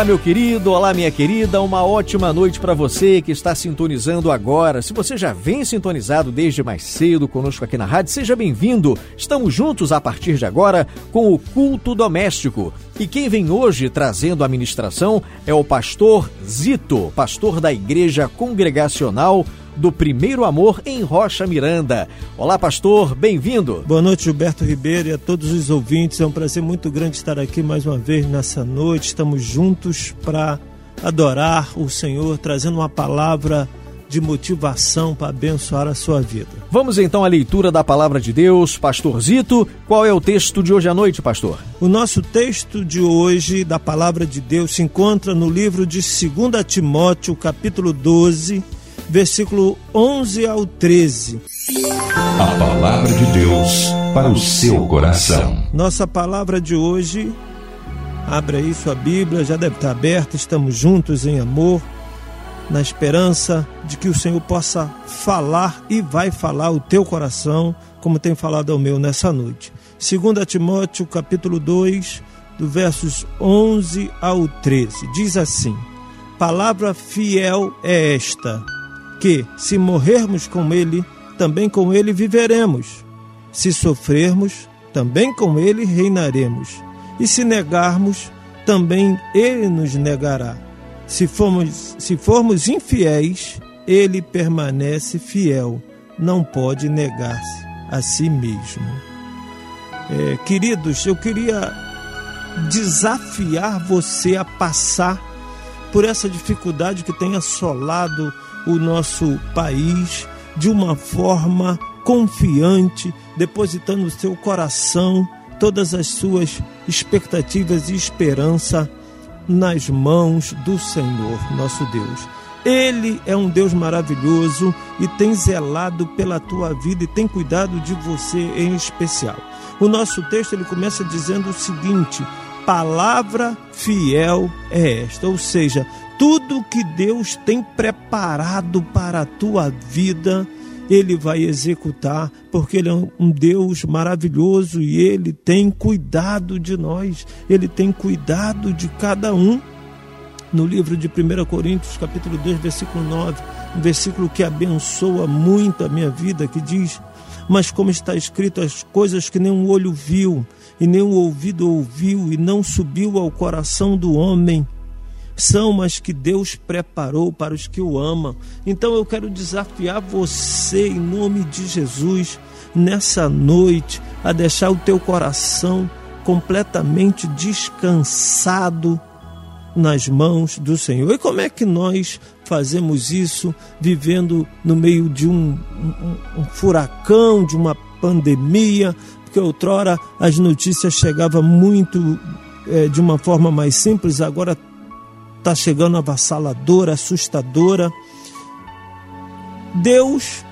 Olá, meu querido, olá, minha querida, uma ótima noite para você que está sintonizando agora. Se você já vem sintonizado desde mais cedo conosco aqui na rádio, seja bem-vindo. Estamos juntos a partir de agora com o culto doméstico. E quem vem hoje trazendo a ministração é o pastor Zito, pastor da Igreja Congregacional do Primeiro Amor em Rocha Miranda. Olá, pastor, bem-vindo. Boa noite, Gilberto Ribeiro e a todos os ouvintes. É um prazer muito grande estar aqui mais uma vez nessa noite. Estamos juntos para adorar o Senhor, trazendo uma palavra de motivação para abençoar a sua vida. Vamos então à leitura da palavra de Deus. Pastorzito, qual é o texto de hoje à noite, pastor? O nosso texto de hoje da palavra de Deus se encontra no livro de 2 Timóteo, capítulo 12, versículo 11 ao 13. A palavra de Deus para o seu coração. Nossa palavra de hoje, abre aí sua Bíblia, já deve estar aberta, estamos juntos em amor, na esperança de que o Senhor possa falar e vai falar o teu coração, como tem falado ao meu nessa noite. 2 Timóteo, capítulo 2, do versos 11 ao 13, diz assim: Palavra fiel é esta que, se morrermos com ele, também com ele viveremos. Se sofrermos, também com ele reinaremos. E se negarmos, também ele nos negará. Se formos, se formos infiéis, ele permanece fiel, não pode negar-se a si mesmo. É, queridos, eu queria desafiar você a passar por essa dificuldade que tem assolado o nosso país de uma forma confiante, depositando o seu coração, todas as suas expectativas e esperança nas mãos do Senhor, nosso Deus. Ele é um Deus maravilhoso e tem zelado pela tua vida e tem cuidado de você em especial. O nosso texto ele começa dizendo o seguinte: palavra fiel é esta, ou seja, tudo que Deus tem preparado para a tua vida, Ele vai executar, porque Ele é um Deus maravilhoso e Ele tem cuidado de nós, Ele tem cuidado de cada um. No livro de 1 Coríntios, capítulo 2, versículo 9, um versículo que abençoa muito a minha vida, que diz: Mas como está escrito, as coisas que nem um olho viu, e nem o ouvido ouviu, e não subiu ao coração do homem, são as que Deus preparou para os que o amam. Então eu quero desafiar você, em nome de Jesus, nessa noite, a deixar o teu coração completamente descansado nas mãos do Senhor. E como é que nós fazemos isso vivendo no meio de um, um, um furacão, de uma pandemia? Porque outrora as notícias chegavam muito é, de uma forma mais simples, agora está chegando avassaladora, assustadora. Deus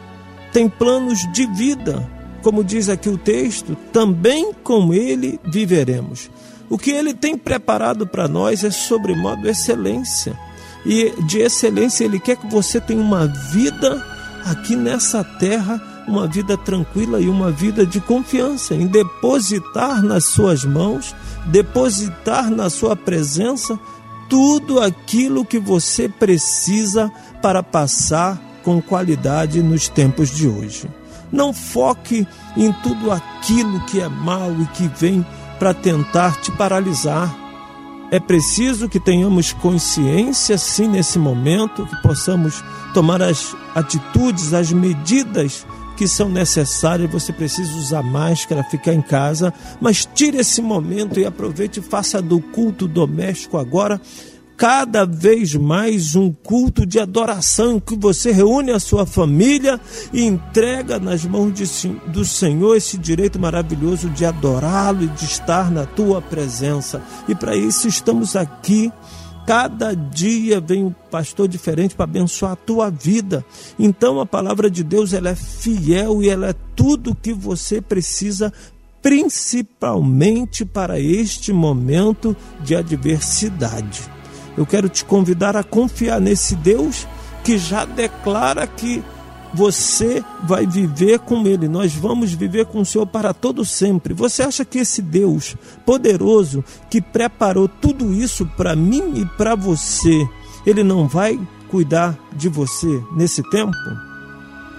tem planos de vida, como diz aqui o texto, também com Ele viveremos. O que Ele tem preparado para nós é sobremodo excelência. E de excelência Ele quer que você tenha uma vida aqui nessa terra, uma vida tranquila e uma vida de confiança, em depositar nas suas mãos, depositar na sua presença tudo aquilo que você precisa para passar com qualidade nos tempos de hoje. Não foque em tudo aquilo que é mal e que vem para tentar te paralisar. É preciso que tenhamos consciência, sim, nesse momento, que possamos tomar as atitudes, as medidas que são necessárias, você precisa usar máscara, ficar em casa, mas tire esse momento e aproveite e faça do culto doméstico agora cada vez mais um culto de adoração que você reúne a sua família e entrega nas mãos de, do Senhor esse direito maravilhoso de adorá-lo e de estar na tua presença. E para isso estamos aqui Cada dia vem um pastor diferente para abençoar a tua vida. Então a palavra de Deus ela é fiel e ela é tudo que você precisa principalmente para este momento de adversidade. Eu quero te convidar a confiar nesse Deus que já declara que você vai viver com Ele, nós vamos viver com o Senhor para todo sempre. Você acha que esse Deus poderoso que preparou tudo isso para mim e para você, Ele não vai cuidar de você nesse tempo?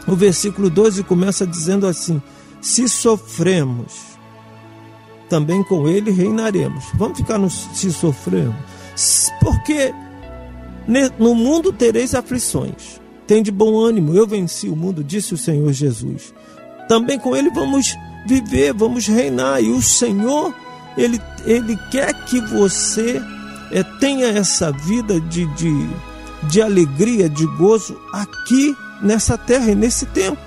O versículo 12 começa dizendo assim: Se sofremos, também com Ele reinaremos. Vamos ficar no se sofremos, porque no mundo tereis aflições tem de bom ânimo, eu venci o mundo, disse o Senhor Jesus. Também com ele vamos viver, vamos reinar. E o Senhor, ele, ele quer que você é, tenha essa vida de, de, de alegria, de gozo aqui nessa terra e nesse tempo.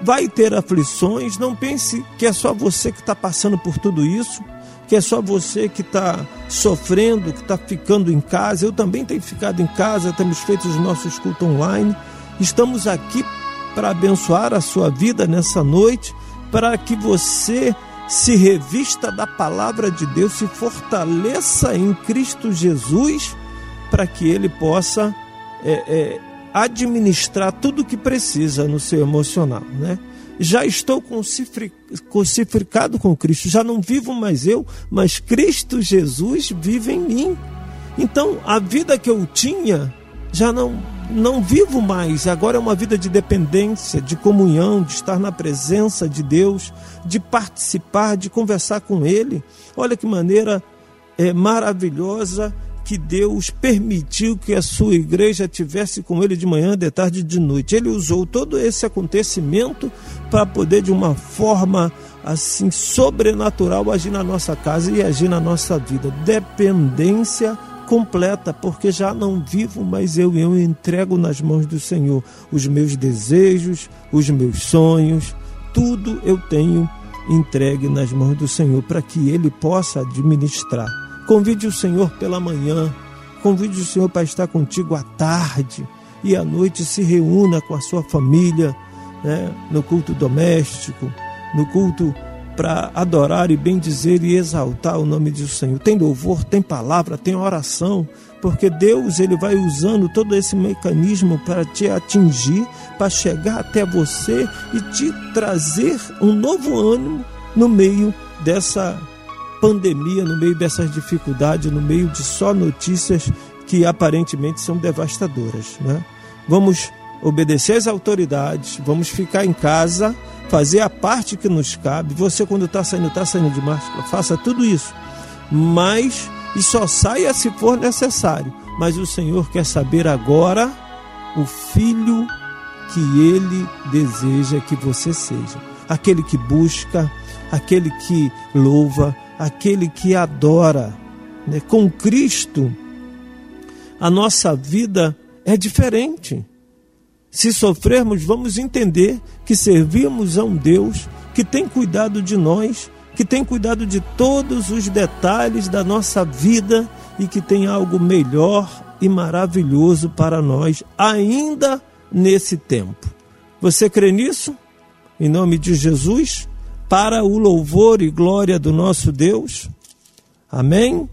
Vai ter aflições, não pense que é só você que está passando por tudo isso que é só você que está sofrendo, que está ficando em casa. Eu também tenho ficado em casa, temos feito os nossos cultos online. Estamos aqui para abençoar a sua vida nessa noite, para que você se revista da palavra de Deus, se fortaleça em Cristo Jesus, para que Ele possa é, é, administrar tudo o que precisa no seu emocional, né? Já estou crucificado com Cristo, já não vivo mais eu, mas Cristo Jesus vive em mim. Então, a vida que eu tinha, já não, não vivo mais. Agora é uma vida de dependência, de comunhão, de estar na presença de Deus, de participar, de conversar com Ele. Olha que maneira é, maravilhosa que Deus permitiu que a sua igreja tivesse com ele de manhã, de tarde e de noite. Ele usou todo esse acontecimento para poder, de uma forma assim sobrenatural, agir na nossa casa e agir na nossa vida. Dependência completa, porque já não vivo, mas eu eu entrego nas mãos do Senhor os meus desejos, os meus sonhos, tudo eu tenho entregue nas mãos do Senhor para que ele possa administrar Convide o Senhor pela manhã, convide o Senhor para estar contigo à tarde e à noite se reúna com a sua família, né, no culto doméstico, no culto para adorar e bendizer e exaltar o nome do Senhor. Tem louvor, tem palavra, tem oração, porque Deus ele vai usando todo esse mecanismo para te atingir, para chegar até você e te trazer um novo ânimo no meio dessa pandemia, no meio dessas dificuldades, no meio de só notícias que aparentemente são devastadoras. Né? Vamos obedecer às autoridades, vamos ficar em casa, fazer a parte que nos cabe. Você, quando está saindo, está saindo de máscara, faça tudo isso. Mas, e só saia se for necessário. Mas o Senhor quer saber agora o filho que ele deseja que você seja. Aquele que busca, aquele que louva, aquele que adora. Né? Com Cristo, a nossa vida é diferente. Se sofrermos, vamos entender que servimos a um Deus que tem cuidado de nós, que tem cuidado de todos os detalhes da nossa vida e que tem algo melhor e maravilhoso para nós ainda nesse tempo. Você crê nisso? Em nome de Jesus? Para o louvor e glória do nosso Deus. Amém?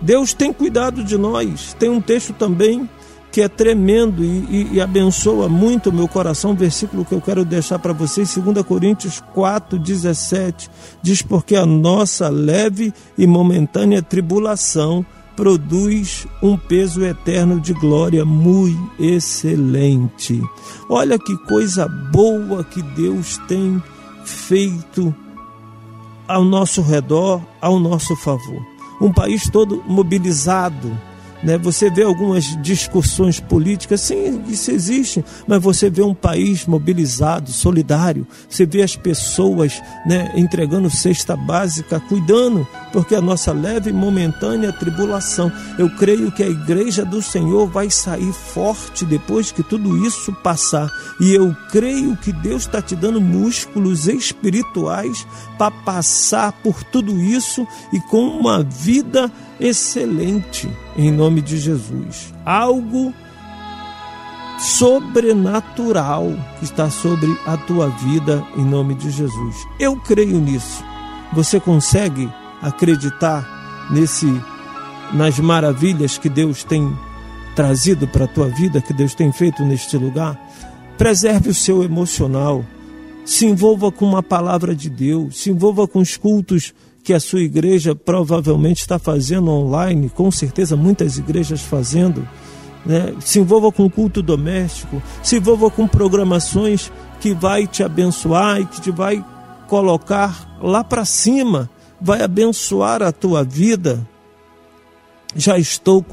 Deus tem cuidado de nós. Tem um texto também que é tremendo e, e, e abençoa muito o meu coração, um versículo que eu quero deixar para vocês, 2 Coríntios 4, 17, diz, porque a nossa leve e momentânea tribulação produz um peso eterno de glória muito excelente. Olha que coisa boa que Deus tem feito ao nosso redor, ao nosso favor. Um país todo mobilizado né? Você vê algumas discussões políticas, sim, isso existe, mas você vê um país mobilizado, solidário, você vê as pessoas né, entregando cesta básica, cuidando, porque a nossa leve e momentânea tribulação. Eu creio que a igreja do Senhor vai sair forte depois que tudo isso passar. E eu creio que Deus está te dando músculos espirituais para passar por tudo isso e com uma vida excelente em nome de Jesus. Algo sobrenatural está sobre a tua vida em nome de Jesus. Eu creio nisso. Você consegue acreditar nesse nas maravilhas que Deus tem trazido para a tua vida, que Deus tem feito neste lugar, preserve o seu emocional, se envolva com uma palavra de Deus, se envolva com os cultos que a sua igreja provavelmente está fazendo online, com certeza muitas igrejas fazendo. Né? Se envolva com culto doméstico, se envolva com programações que vai te abençoar e que te vai colocar lá para cima, vai abençoar a tua vida. Já estou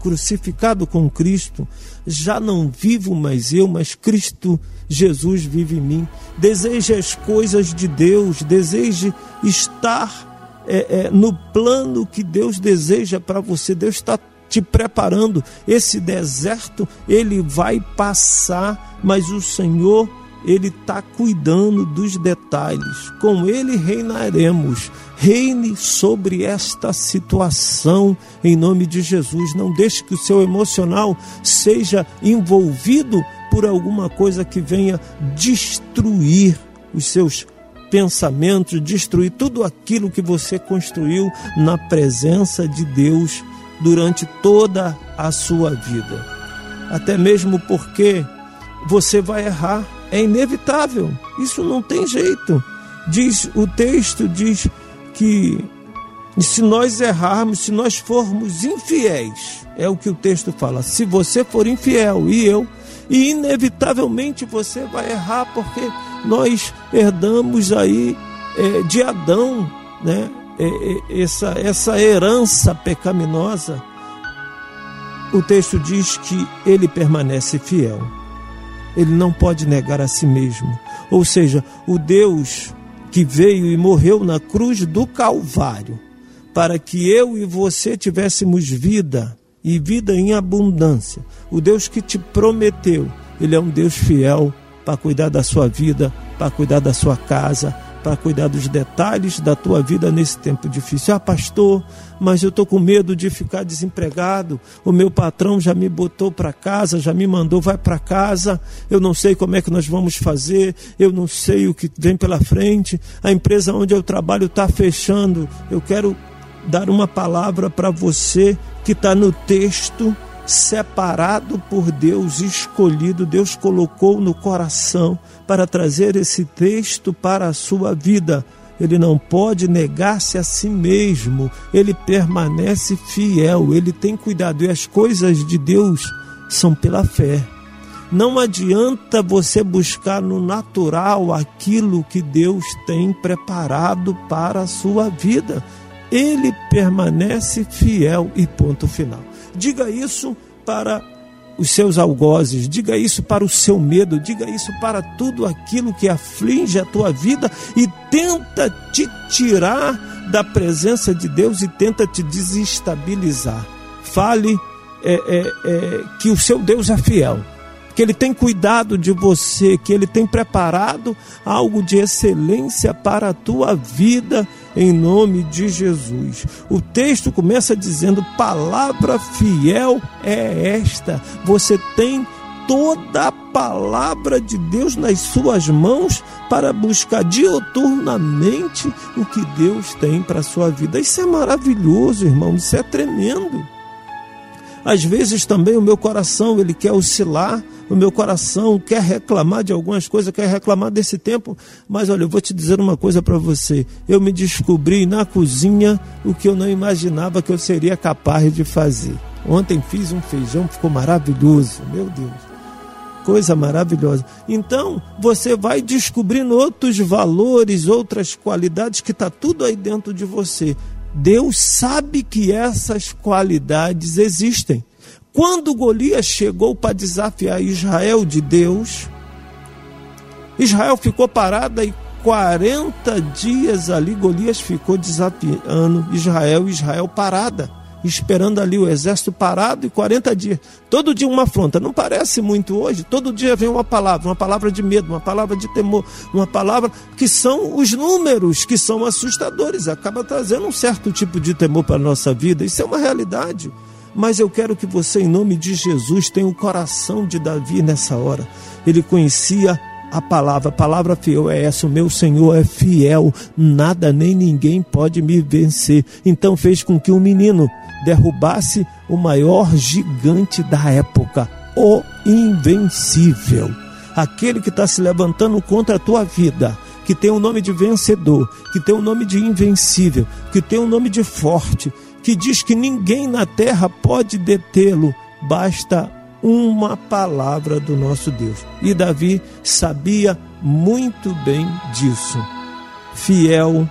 crucificado com Cristo, já não vivo mais eu, mas Cristo Jesus vive em mim. Deseje as coisas de Deus, deseje estar é, é, no plano que Deus deseja para você. Deus está te preparando. Esse deserto ele vai passar, mas o Senhor ele está cuidando dos detalhes. Com ele reinaremos. Reine sobre esta situação em nome de Jesus. Não deixe que o seu emocional seja envolvido por alguma coisa que venha destruir os seus pensamentos, destruir tudo aquilo que você construiu na presença de Deus durante toda a sua vida. Até mesmo porque você vai errar, é inevitável. Isso não tem jeito. Diz o texto diz que se nós errarmos, se nós formos infiéis, é o que o texto fala. Se você for infiel e eu, e inevitavelmente você vai errar porque nós herdamos aí é, de Adão, né? É, é, essa, essa herança pecaminosa, o texto diz que ele permanece fiel. Ele não pode negar a si mesmo. Ou seja, o Deus que veio e morreu na cruz do Calvário, para que eu e você tivéssemos vida e vida em abundância. O Deus que te prometeu, ele é um Deus fiel para cuidar da sua vida, para cuidar da sua casa, para cuidar dos detalhes da tua vida nesse tempo difícil. Ah, pastor, mas eu estou com medo de ficar desempregado. O meu patrão já me botou para casa, já me mandou, vai para casa. Eu não sei como é que nós vamos fazer, eu não sei o que vem pela frente. A empresa onde eu trabalho está fechando. Eu quero dar uma palavra para você que está no texto separado por Deus, escolhido, Deus colocou no coração para trazer esse texto para a sua vida. Ele não pode negar-se a si mesmo, ele permanece fiel, ele tem cuidado e as coisas de Deus são pela fé. Não adianta você buscar no natural aquilo que Deus tem preparado para a sua vida. Ele permanece fiel e ponto final. Diga isso para os seus algozes, diga isso para o seu medo, diga isso para tudo aquilo que aflige a tua vida e tenta te tirar da presença de Deus e tenta te desestabilizar. Fale é, é, é, que o seu Deus é fiel que Ele tem cuidado de você, que Ele tem preparado algo de excelência para a tua vida, em nome de Jesus. O texto começa dizendo: palavra fiel é esta. Você tem toda a palavra de Deus nas suas mãos para buscar dioturnamente o que Deus tem para a sua vida. Isso é maravilhoso, irmão, isso é tremendo. Às vezes também o meu coração ele quer oscilar, o meu coração quer reclamar de algumas coisas, quer reclamar desse tempo, mas olha, eu vou te dizer uma coisa para você. Eu me descobri na cozinha o que eu não imaginava que eu seria capaz de fazer. Ontem fiz um feijão, ficou maravilhoso, meu Deus. Coisa maravilhosa. Então, você vai descobrindo outros valores, outras qualidades que está tudo aí dentro de você. Deus sabe que essas qualidades existem. Quando Golias chegou para desafiar Israel de Deus, Israel ficou parada e 40 dias ali Golias ficou desafiando Israel, Israel parada, esperando ali o exército parado e 40 dias. Todo dia uma afronta, não parece muito hoje? Todo dia vem uma palavra, uma palavra de medo, uma palavra de temor, uma palavra que são os números que são assustadores, acaba trazendo um certo tipo de temor para a nossa vida. Isso é uma realidade. Mas eu quero que você, em nome de Jesus, tenha o coração de Davi nessa hora. Ele conhecia a palavra, a palavra fiel é essa, o meu Senhor é fiel, nada nem ninguém pode me vencer. Então fez com que o menino derrubasse o maior gigante da época, o invencível, aquele que está se levantando contra a tua vida, que tem o nome de vencedor, que tem o nome de invencível, que tem o nome de forte, que diz que ninguém na terra pode detê-lo, basta uma palavra do nosso Deus. E Davi sabia muito bem disso. Fiel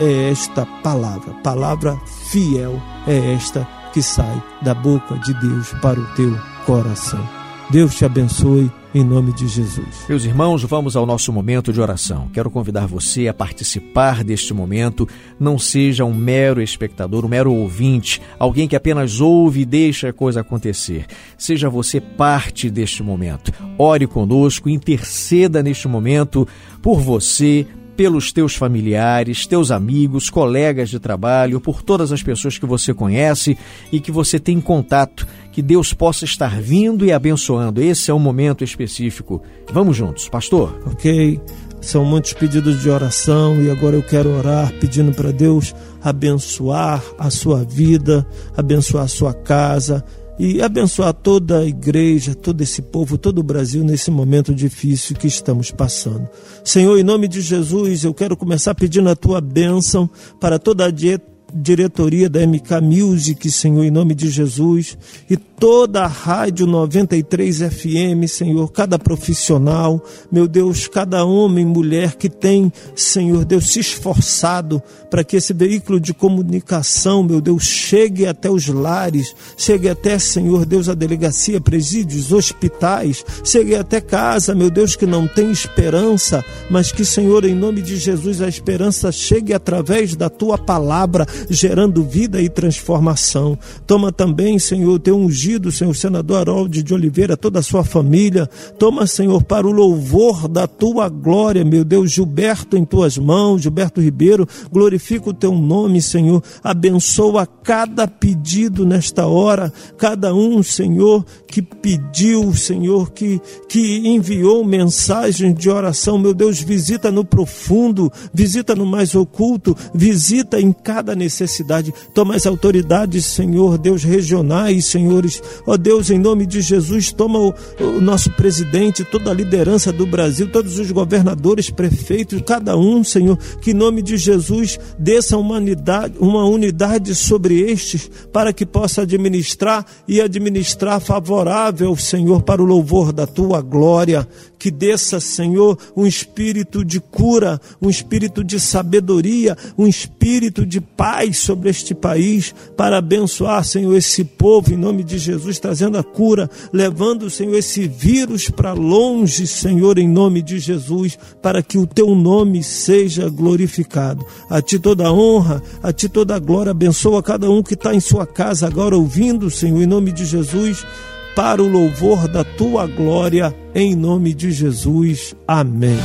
é esta palavra, palavra fiel é esta que sai da boca de Deus para o teu coração. Deus te abençoe em nome de Jesus. Meus irmãos, vamos ao nosso momento de oração. Quero convidar você a participar deste momento. Não seja um mero espectador, um mero ouvinte, alguém que apenas ouve e deixa a coisa acontecer. Seja você parte deste momento. Ore conosco, interceda neste momento por você, pelos teus familiares, teus amigos, colegas de trabalho, por todas as pessoas que você conhece e que você tem contato. Que Deus possa estar vindo e abençoando. Esse é um momento específico. Vamos juntos, pastor. Ok. São muitos pedidos de oração e agora eu quero orar pedindo para Deus abençoar a sua vida, abençoar a sua casa e abençoar toda a igreja, todo esse povo, todo o Brasil nesse momento difícil que estamos passando. Senhor, em nome de Jesus, eu quero começar pedindo a tua bênção para toda a dieta diretoria da MK Music, Senhor, em nome de Jesus, e toda a Rádio 93 FM, Senhor, cada profissional, meu Deus, cada homem, mulher que tem, Senhor Deus, se esforçado para que esse veículo de comunicação, meu Deus, chegue até os lares, chegue até, Senhor Deus, a delegacia, presídios, hospitais, chegue até casa, meu Deus, que não tem esperança, mas que, Senhor, em nome de Jesus, a esperança chegue através da tua palavra, gerando vida e transformação. Toma também, Senhor, teu ungido, Senhor, senador Harold de Oliveira, toda a sua família. Toma, Senhor, para o louvor da tua glória, meu Deus, Gilberto em tuas mãos, Gilberto Ribeiro, glorifica o teu nome, Senhor. Abençoa cada pedido nesta hora, cada um, Senhor, que pediu, Senhor, que, que enviou mensagem de oração, meu Deus, visita no profundo, visita no mais oculto, visita em cada necessidade necessidade. Toma as autoridades, Senhor, Deus regionais, senhores. Ó Deus, em nome de Jesus, toma o, o nosso presidente, toda a liderança do Brasil, todos os governadores, prefeitos, cada um, Senhor, que em nome de Jesus desça uma unidade, uma unidade sobre estes, para que possa administrar e administrar favorável, Senhor, para o louvor da tua glória. Que desça, Senhor, um espírito de cura, um espírito de sabedoria, um espírito de paz sobre este país para abençoar, Senhor, esse povo em nome de Jesus, trazendo a cura, levando, Senhor, esse vírus para longe, Senhor, em nome de Jesus, para que o teu nome seja glorificado. A ti toda a honra, a ti toda a glória, abençoa cada um que está em sua casa agora ouvindo, Senhor, em nome de Jesus, para o louvor da tua glória, em nome de Jesus. Amém.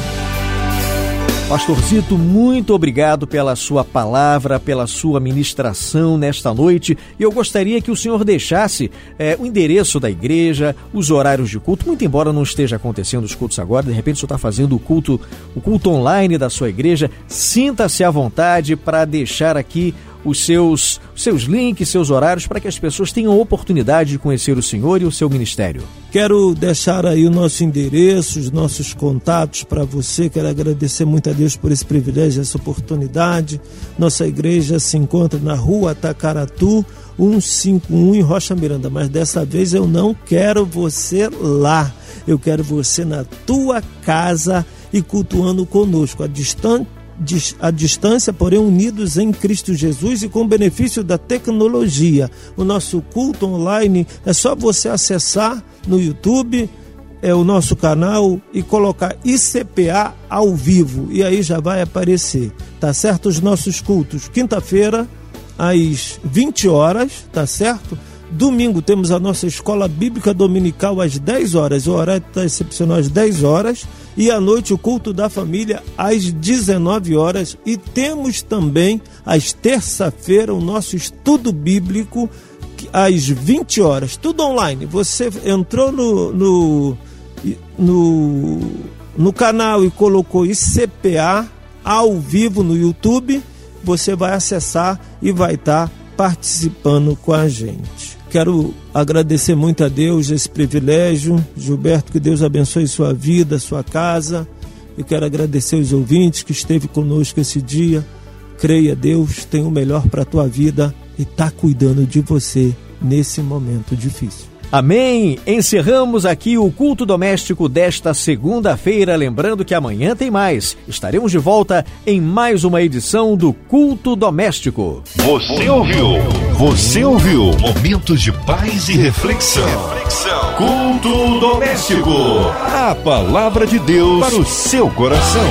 Pastorzito, muito obrigado pela sua palavra, pela sua ministração nesta noite. E eu gostaria que o senhor deixasse é, o endereço da igreja, os horários de culto, muito embora não esteja acontecendo os cultos agora, de repente o senhor está fazendo o culto, o culto online da sua igreja. Sinta-se à vontade para deixar aqui os seus, seus links, seus horários, para que as pessoas tenham oportunidade de conhecer o Senhor e o seu ministério. Quero deixar aí o nosso endereço, os nossos contatos para você. Quero agradecer muito a Deus por esse privilégio, essa oportunidade. Nossa igreja se encontra na rua Tacaratu, 151 em Rocha Miranda, mas dessa vez eu não quero você lá. Eu quero você na tua casa e cultuando conosco. A distante a distância, porém unidos em Cristo Jesus e com o benefício da tecnologia. O nosso culto online é só você acessar no YouTube, é o nosso canal e colocar ICPA ao vivo e aí já vai aparecer. Tá certo os nossos cultos? Quinta-feira às 20 horas, tá certo? Domingo temos a nossa escola bíblica dominical às 10 horas, o horário está excepcional às 10 horas e à noite o culto da família às 19 horas e temos também às terça-feira o nosso estudo bíblico às 20 horas, tudo online. Você entrou no, no no, no canal e colocou ICPA ao vivo no YouTube, você vai acessar e vai estar tá participando com a gente. Quero agradecer muito a Deus esse privilégio. Gilberto, que Deus abençoe sua vida, sua casa. Eu quero agradecer os ouvintes que esteve conosco esse dia. Creia, Deus tem o melhor para a tua vida e está cuidando de você nesse momento difícil. Amém! Encerramos aqui o culto doméstico desta segunda-feira. Lembrando que amanhã tem mais. Estaremos de volta em mais uma edição do Culto Doméstico. Você ouviu? Você ouviu? Momentos de paz e reflexão. reflexão. Culto doméstico. A palavra de Deus para o seu coração.